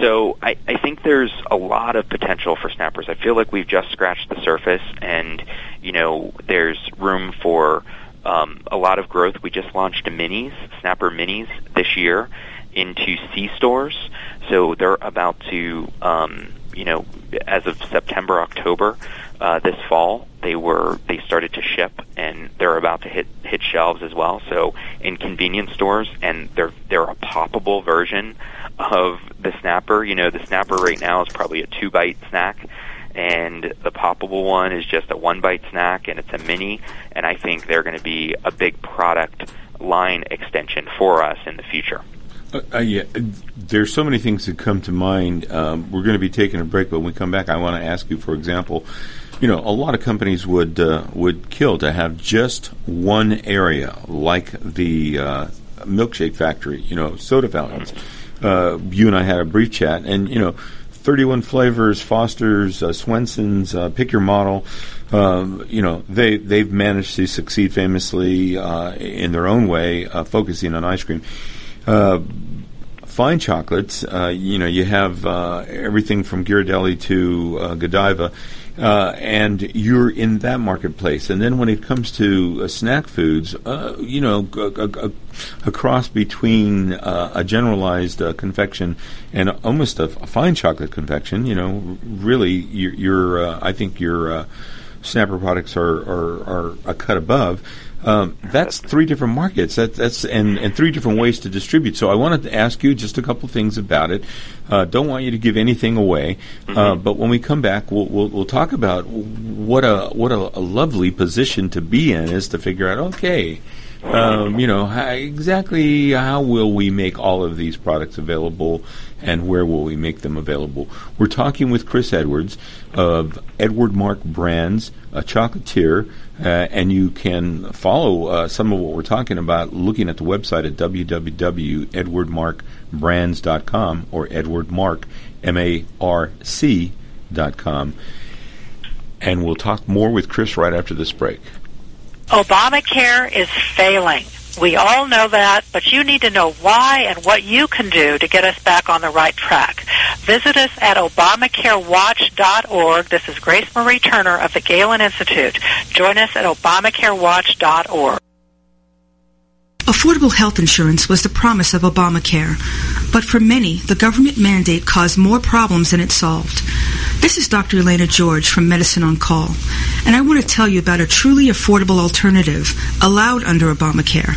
So I, I think there's a lot of potential for snappers. I feel like we've just scratched the surface, and you know there's room for um, a lot of growth. We just launched minis, Snapper Minis, this year into C stores. So they're about to, um, you know, as of September, October, uh, this fall, they were they started to ship, and they're about to hit hit shelves as well. So in convenience stores, and they're they're a poppable version of the snapper. You know, the snapper right now is probably a two bite snack and the poppable one is just a one bite snack and it's a mini and I think they're going to be a big product line extension for us in the future. Uh, uh, yeah, there's so many things that come to mind. Um, we're going to be taking a break, but when we come back, I want to ask you, for example, you know, a lot of companies would uh, would kill to have just one area, like the uh, milkshake factory, you know, soda fountains. Uh, you and I had a brief chat, and you know, 31 flavors, Foster's, uh, Swensen's, uh, pick your model. Um, you know, they they've managed to succeed famously uh, in their own way, uh, focusing on ice cream. Uh, fine chocolates, you know, you have everything from Ghirardelli to Godiva uh, and you're in that marketplace. And then when it comes to uh, snack foods, uh, you know, a, cross between uh, a generalized uh, confection and almost a, fine chocolate confection, you know, really, you're uh, I think your snapper products are, are, are a cut above. Um, that's three different markets. That, that's and, and three different ways to distribute. So I wanted to ask you just a couple things about it. Uh, don't want you to give anything away, uh, mm-hmm. uh, but when we come back, we'll, we'll, we'll talk about what a what a, a, lovely position to be in is to figure out. Okay, um, you know how, exactly how will we make all of these products available, and where will we make them available? We're talking with Chris Edwards of Edward Marc Brands, a chocolatier. Uh, and you can follow uh, some of what we're talking about looking at the website at www.edwardmarcbrands.com or edwardmarc, M-A-R-C dot com. And we'll talk more with Chris right after this break. Obamacare is failing. We all know that, but you need to know why and what you can do to get us back on the right track. Visit us at ObamacareWatch.org. This is Grace Marie Turner of the Galen Institute. Join us at ObamacareWatch.org. Affordable health insurance was the promise of Obamacare, but for many, the government mandate caused more problems than it solved. This is Dr. Elaina George from Medicine on Call, and I want to tell you about a truly affordable alternative allowed under Obamacare,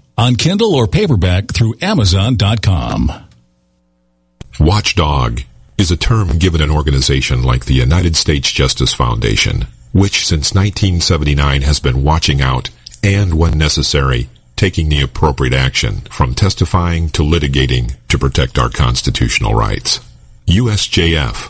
on Kindle or paperback through Amazon.com. Watchdog is a term given an organization like the United States Justice Foundation, which since 1979 has been watching out and, when necessary, taking the appropriate action from testifying to litigating to protect our constitutional rights. USJF,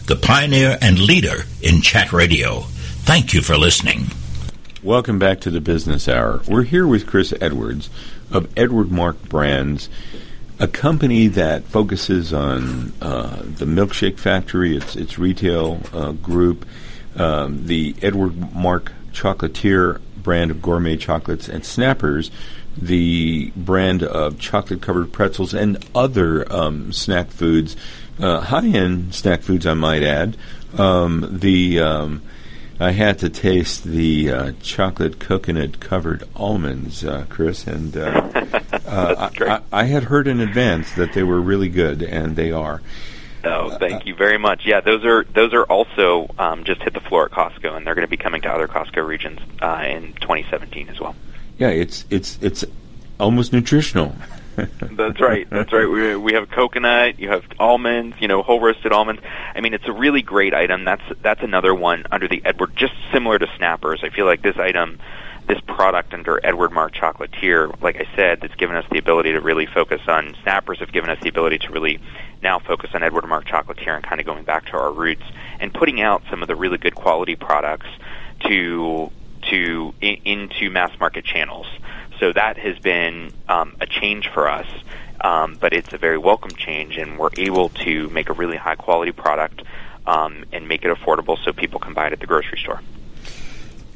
the pioneer and leader in chat radio. Thank you for listening. Welcome back to the Business Hour. We're here with Chris Edwards of Edward Marc Brands, a company that focuses on uh, the Milkshake Factory, its its retail uh, group, um, the Edward Mark Chocolatier brand of gourmet chocolates and snappers, the brand of chocolate covered pretzels and other um, snack foods, uh, high end snack foods, I might add. Um, the um, I had to taste the uh, chocolate coconut covered almonds, uh, Chris, and uh, uh, I, I, I, had heard in advance that they were really good, and they are. Oh, thank you very much. Yeah, those are those are also um, just hit the floor at Costco, and they're going to be coming to other Costco regions uh, in 2017 as well. Yeah, it's it's it's almost nutritional. that's right. That's right. We we have coconut. You have almonds. You know, whole roasted almonds. I mean, it's a really great item. That's that's another one under the Edward, just similar to Snappers. I feel like this item this product under Edward Marc Chocolatier, like I said, that's given us the ability to really focus on snappers have given us the ability to really now focus on Edward Marc Chocolatier and kind of going back to our roots and putting out some of the really good quality products to to in, into mass market channels. So that has been um, a change for us, um, but it's a very welcome change, and we're able to make a really high quality product um, and make it affordable so people can buy it at the grocery store.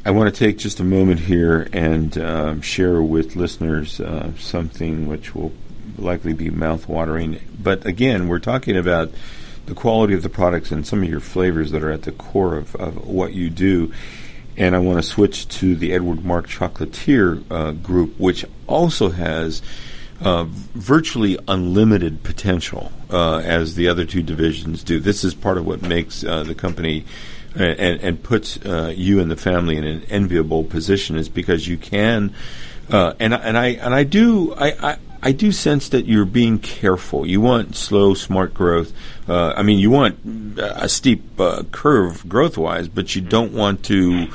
I want to take just a moment here and uh, share with listeners uh, something which will likely be mouth-watering. But again, we're talking about the quality of the products and some of your flavors that are at the core of, of what you do. And I want to switch to the Edward Marc Chocolatier uh, group, which also has uh, virtually unlimited potential, uh, as the other two divisions do. This is part of what makes uh, the company and, and puts uh, you and the family in an enviable position is because you can, uh, and and I and I do I, I I do sense that you're being careful. You want slow, smart growth. Uh, I mean, you want a steep uh, curve growth wise, but you don't want to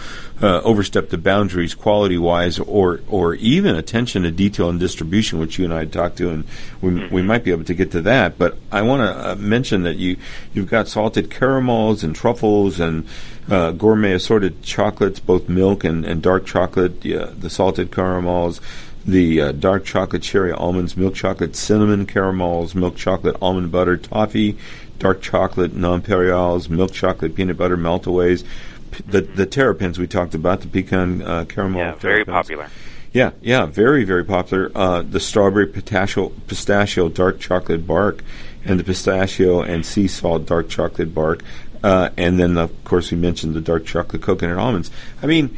uh, overstep the boundaries quality wise or or even attention to detail and distribution, which you and I talked to, and we, we might be able to get to that. But I want to uh, mention that you you've got salted caramels and truffles and uh, gourmet assorted chocolates, both milk and, and dark chocolate, the salted caramels the uh, dark chocolate cherry almonds, milk chocolate cinnamon caramels, milk chocolate almond butter toffee, dark chocolate nonpareils, milk chocolate peanut butter meltaways, p- the the terrapins we talked about, the pecan uh, caramel. Yeah, very popular. Yeah, yeah, very very popular. Uh, the strawberry pistachio pistachio dark chocolate bark, and the pistachio and sea salt dark chocolate bark, uh, and then of course we mentioned the dark chocolate coconut almonds. I mean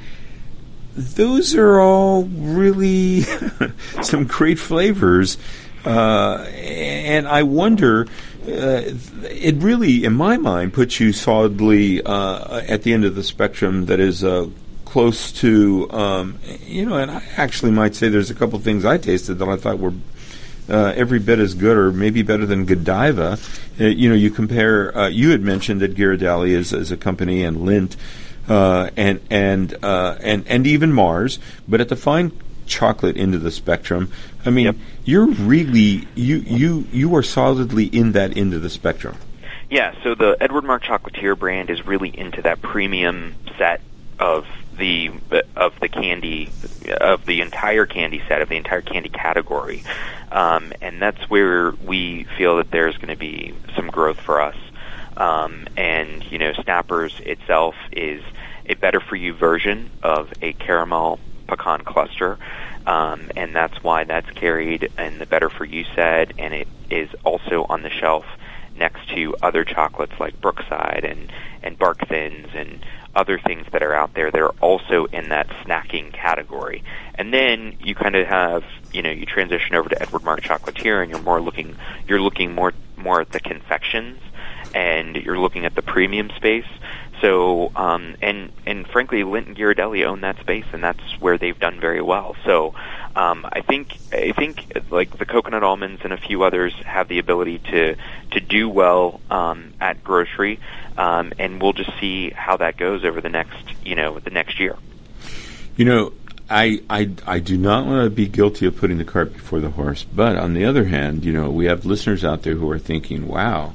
those are all really some great flavors. Uh, and I wonder, uh, it really, in my mind, puts you solidly uh, at the end of the spectrum that is uh, close to, um, you know, and I actually might say there's a couple things I tasted that I thought were uh, every bit as good, or maybe better than Godiva. Uh, you know, you compare. You had mentioned that Ghirardelli is, is a company, and Lindt uh, and and uh, and and even Mars. But at the fine chocolate into the spectrum. I mean, yep. you're really you you you are solidly in that end of the spectrum. Yeah, so the Edward Marc Chocolatier brand is really into that premium set of the of the candy of the entire candy set of the entire candy category, um, and that's where we feel that there's going to be some growth for us. Um, and you know, Snappers itself is a better for you version of a caramel pecan cluster. Um, and that's why that's carried in the Better For You set, and it is also on the shelf next to other chocolates like Brookside and and Bark Thins and other things that are out there that are also in that snacking category. And then you kind of have, you know, you transition over to Edward Marc Chocolatier and you're more looking you're looking more more at the confections and you're looking at the premium space. So, um, and and frankly, Lindt Ghirardelli own that space, and that's where they've done very well. So, um, I think I think like the coconut almonds and a few others have the ability to to do well um, at grocery, um, and we'll just see how that goes over the next you know the next year. You know, I, I, I do not want to be guilty of putting the cart before the horse, but on the other hand, you know, we have listeners out there who are thinking, wow,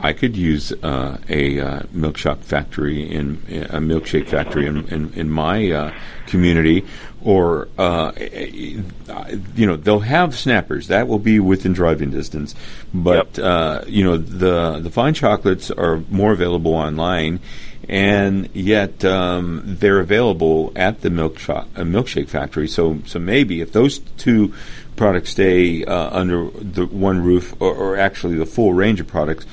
I could use uh, a uh, milkshake factory in a milkshake factory in in, in my uh, community, or uh, you know they'll have snappers that will be within driving distance, but yep. Uh, you know the the fine chocolates are more available online, and yet um, they're available at the milk shop, milkshake factory. So so maybe if those two products stay uh, under the one roof, or, or actually the full range of products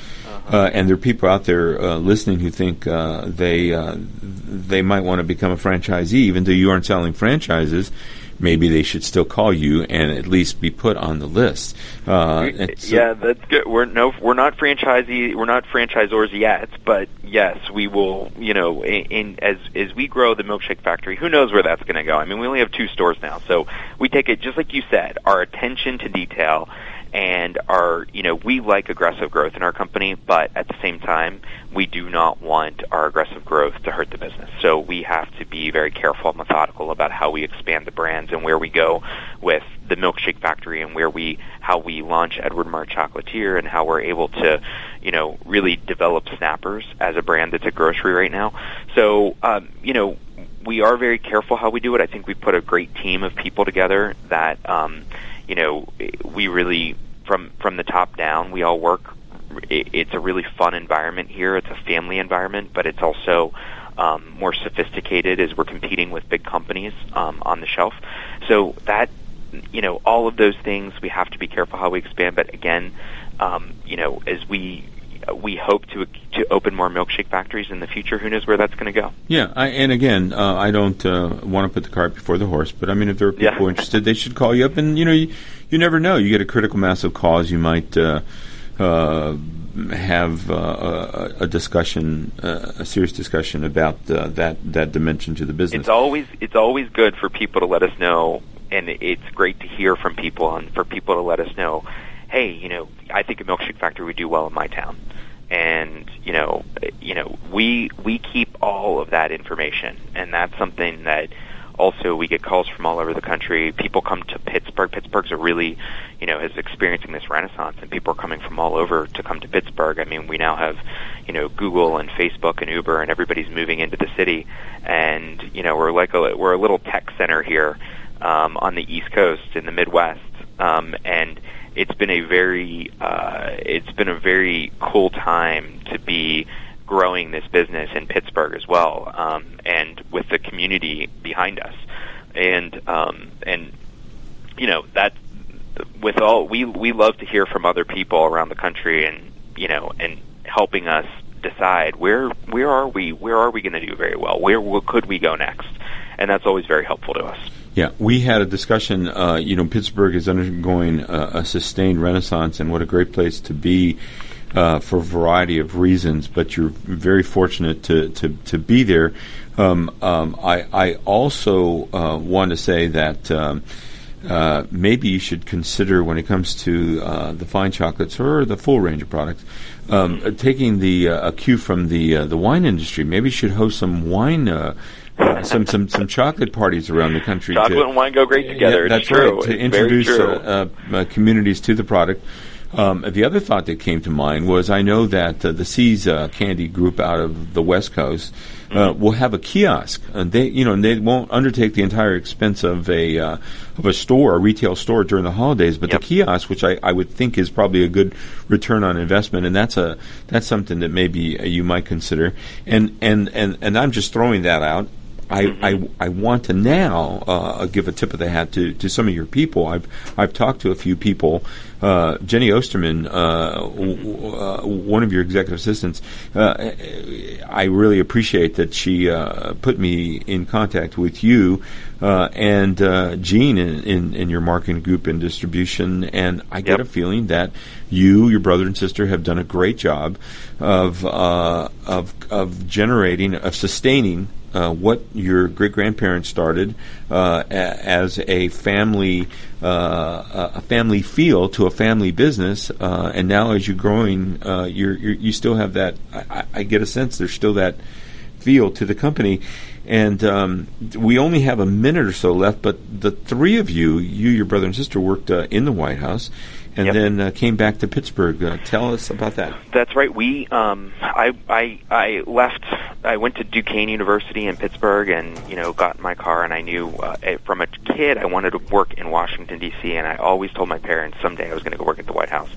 uh, and there are people out there uh, listening who think uh, they uh, they might want to become a franchisee, even though you aren't selling franchises. Maybe they should still call you and at least be put on the list. Uh, yeah, that's good. We're no, we're not franchisee, we're not franchisors yet, but yes, we will. You know, in, in as as we grow the milkshake factory, who knows where that's going to go? I mean, we only have two stores now, so we take it just like you said, our attention to detail and are you know we like aggressive growth in our company, but at the same time we do not want our aggressive growth to hurt the business. So we have to be very careful and methodical about how we expand the brands and where we go with the milkshake factory and where we how we launch Edward Marc Chocolatier and how we're able to you know really develop Snappers as a brand that's a grocery right now. So um, you know we are very careful how we do it. I think we put a great team of people together that um, you know we really from from the top down. We all work. It's a really fun environment here. It's a family environment, but it's also um, more sophisticated as we're competing with big companies um, on the shelf. So that you know all of those things we have to be careful how we expand. But again, um, you know as we we hope to to open more milkshake factories in the future. Who knows where that's going to go? Yeah, I, and again, uh, I don't uh, want to put the cart before the horse, but I mean, if there are people yeah. interested, they should call you up, and you know, you, you never know. You get a critical mass of calls, you might. Uh, uh, have uh, a, a, discussion, uh, a serious discussion about uh, that that dimension to the business. It's always it's always good for people to let us know, and it's great to hear from people and for people to let us know, hey, you know, I think a milkshake factory would do well in my town, and you know, you know, we we keep all of that information, and that's something that also we get calls from all over the country. People come to Pittsburgh. Pittsburgh's a really, you know, is experiencing this renaissance, and people are coming from all over to come to Pittsburgh. I mean, we now have, you know, Google and Facebook and Uber, and everybody's moving into the city, and you know, we're like a we're a little tech center here um, on the East Coast in the Midwest, um, and it's been a very uh, it's been a very cool time to be growing this business in Pittsburgh as well, um, and with the community behind us, and um, and you know that with all we we love to hear from other people around the country, and you know, and helping us decide where where are we where are we going to do very well? Where, where could we go next? And that's always very helpful to us yeah, we had a discussion. Uh, you know, Pittsburgh is undergoing a, a, sustained renaissance, and what a great place to be uh, for a variety of reasons, but you're very fortunate to, to, to be there. Um, um, I, I also uh, want to say that um, uh, maybe you should consider when it comes to uh, the fine chocolates or the full range of products, um, taking the uh, a cue from the uh, the wine industry. Maybe you should host some wine uh, some some some chocolate parties around the country. Chocolate to, and wine go great together. Yeah, that's true. right. To it's introduce uh, uh, communities to the product. Um, the other thought that came to mind was I know that uh, the See's uh, Candy Group out of the West Coast uh, mm-hmm. will have a kiosk, and they you know and they won't undertake the entire expense of a uh, of a store, a retail store during the holidays, but yep. the kiosk, which I, I would think is probably a good return on investment, and that's a that's something that maybe uh, you might consider, and and and and I'm just throwing that out. I, mm-hmm. I, I want to now uh, give a tip of the hat to, to some of your people. I've I've talked to a few people. Uh, Jenny Osterman, uh, w- uh, one of your executive assistants, uh, I really appreciate that she uh, put me in contact with you and Gene in, in, in, your marketing group and distribution. And I get a feeling that you, your brother and sister, have done a great job of of of generating of sustaining uh, what your great grandparents started uh, a- as a family uh, a family feel to a family business, uh, and now as you're growing, uh, you're, you're, you still have that. I, I, get a sense there's still that feel to the company. And um, we only have a minute or so left, but the three of you, you, your brother and sister, worked in the White House and yep. then uh, came back to Pittsburgh. Uh, tell us about that. That's right. We, um, I, I, I left. I went to Duquesne University in Pittsburgh, and you know, got in my car, and I knew uh, from a kid I wanted to work in Washington D.C. And I always told my parents someday I was going to go work at the White House.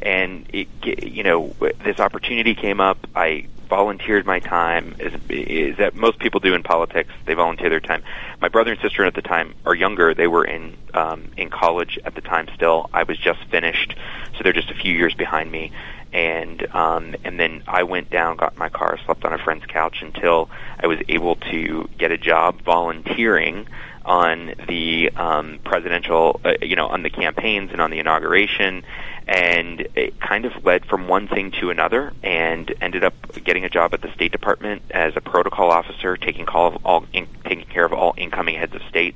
And it, you know, this opportunity came up. I volunteered my time is, is that most people do in politics. They volunteer their time. My brother and sister at the time are younger. They were in um, in college at the time. Still, I was just finished, so they're just a few years behind me. And um, and then I went down, got my car, slept on a friend's couch until I was able to get a job volunteering on the um, presidential, uh, you know, on the campaigns and on the inauguration, and it kind of led from one thing to another, and ended up getting a job at the State Department as a protocol officer, taking call of all, in, taking care of all incoming heads of state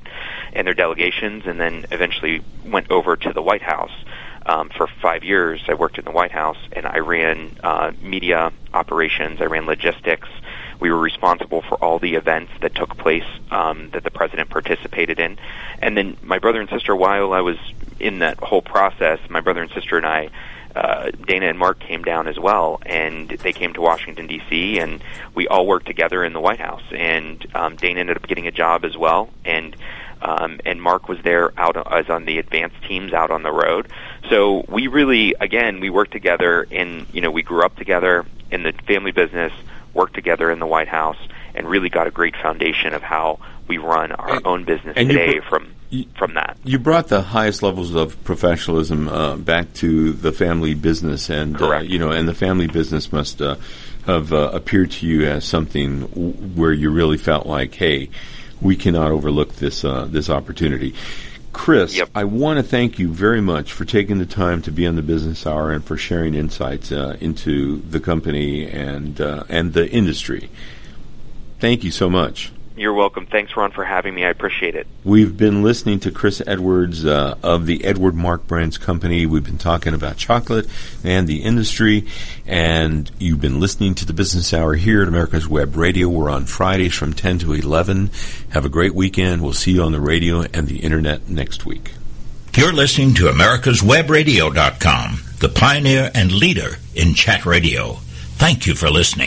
and their delegations, and then eventually went over to the White House. Um, for five years, I worked in the White House, and I ran uh, media operations. I ran logistics. We were responsible for all the events that took place um, that the president participated in. And then my brother and sister, while I was in that whole process, my brother and sister and I, uh, Dana and Mark came down as well, and they came to Washington D.C. and we all worked together in the White House. And um, Dana ended up getting a job as well, and um, and Mark was there out as on the advanced teams out on the road. So we really, again, we worked together, and you know, we grew up together in the family business worked together in the White House and really got a great foundation of how we run our and, own business today br- from from that. You brought the highest levels of professionalism uh, back to the family business, and uh, you know, and the family business must uh, have uh, appeared to you as something w- where you really felt like, hey, we cannot overlook this uh, this opportunity. Chris, yep. I want to thank you very much for taking the time to be on the Business Hour and for sharing insights uh, into the company and uh, and the industry. Thank you so much. You're welcome. Thanks, Ron, for having me. I appreciate it. We've been listening to Chris Edwards uh, of the Edward Marc Brands Company. We've been talking about chocolate and the industry, and you've been listening to the Business Hour here at America's Web Radio. We're on Fridays from 10 to 11. Have a great weekend. We'll see you on the radio and the internet next week. You're listening to America'sWebRadio.com, the pioneer and leader in chat radio. Thank you for listening.